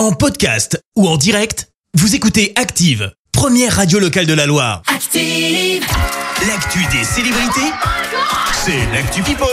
En podcast ou en direct, vous écoutez Active, première radio locale de la Loire. Active. L'actu des célébrités, c'est l'actu People.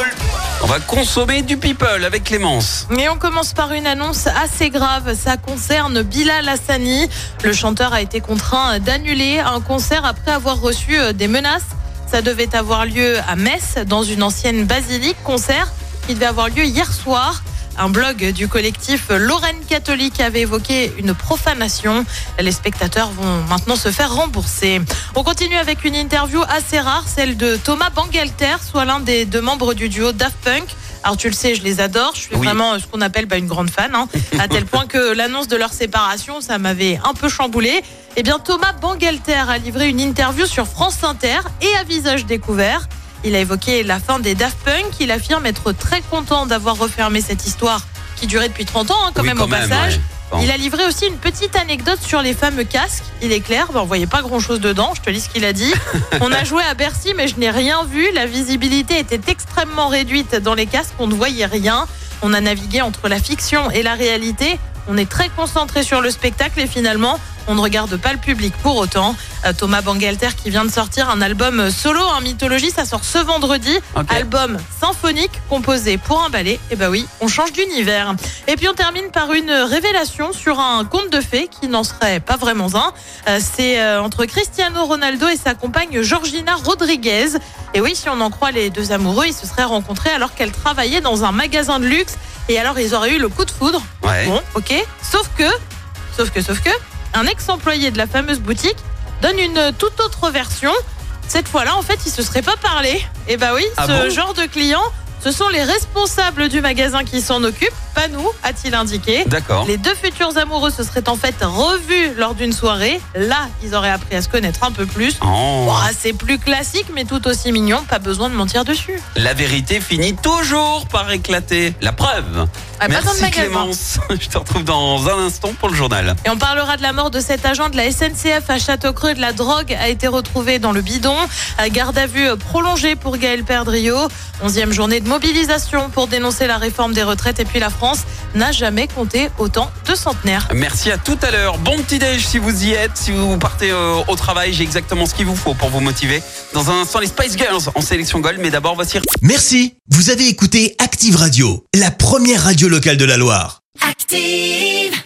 On va consommer du people avec Clémence. Et on commence par une annonce assez grave. Ça concerne Bilal Hassani. Le chanteur a été contraint d'annuler un concert après avoir reçu euh, des menaces. Ça devait avoir lieu à Metz, dans une ancienne basilique. Concert qui devait avoir lieu hier soir. Un blog du collectif Lorraine Catholique avait évoqué une profanation. Les spectateurs vont maintenant se faire rembourser. On continue avec une interview assez rare, celle de Thomas Bangalter, soit l'un des deux membres du duo Daft Punk. Alors tu le sais, je les adore. Je suis Oui. vraiment ce qu'on appelle bah, une grande fan, hein, à tel point que l'annonce de leur séparation, ça m'avait un peu chamboulé. Eh bien, Thomas Bangalter a livré une interview sur France Inter et à visage découvert. Il a évoqué la fin des Daft Punk. Il affirme être très content d'avoir refermé cette histoire qui durait depuis 30 ans, hein, quand Oui, même quand au même, passage. ouais. Bon. Il a livré aussi une petite anecdote sur les fameux casques. Il est clair, ben, on voyait pas grand chose dedans. Je te lis ce qu'il a dit. on a joué à Bercy, mais je n'ai rien vu. La visibilité était extrêmement réduite dans les casques. On ne voyait rien. On a navigué entre la fiction et la réalité. On est très concentré sur le spectacle et finalement, on ne regarde pas le public pour autant. Euh, Thomas Bangalter qui vient de sortir un album solo, en mythologie, ça sort ce vendredi. Album symphonique composé pour un ballet. Et bah oui, on change d'univers. Et puis on termine par une révélation sur un conte de fées qui n'en serait pas vraiment un. Euh, C'est euh, entre Cristiano Ronaldo et sa compagne Georgina Rodriguez. Et oui, si on en croit les deux amoureux, ils se seraient rencontrés alors qu'elle travaillait dans un magasin de luxe. Et alors ils auraient eu le coup de foudre. Ouais. Bon, ok. Sauf que, sauf que, sauf que, un ex-employé de la fameuse boutique donne une toute autre version. Cette fois-là, en fait, il se serait pas parlé. Et bah oui, Ah ce bon genre de clients, ce sont les responsables du magasin qui s'en occupent, pas nous, a-t-il indiqué. D'accord. Les deux futurs amoureux se seraient en fait revus lors d'une soirée. Là, ils auraient appris à se connaître un peu plus. Oh. C'est plus classique, mais tout aussi mignon. Pas besoin de mentir dessus. La vérité finit toujours par éclater. La preuve. Ah, Merci. Clémence. Je te retrouve dans un instant pour le journal. Et on parlera de la mort de cet agent de la SNCF à Château-Creux. De la drogue a été retrouvée dans le bidon. À Garde à vue prolongée pour Gaël Perdriau. Onzième journée de mobilisation pour dénoncer la réforme des retraites. Et puis la France n'a jamais compté autant de centenaires. Merci à tout à l'heure. Bon petit déj si vous y êtes. Si vous partez euh, au travail, j'ai exactement ce qu'il vous faut pour vous motiver. Dans un instant, les Spice Girls en sélection Gold. Mais d'abord, voici Merci, vous avez écouté Active Radio, la première radio locale de la Loire. Active.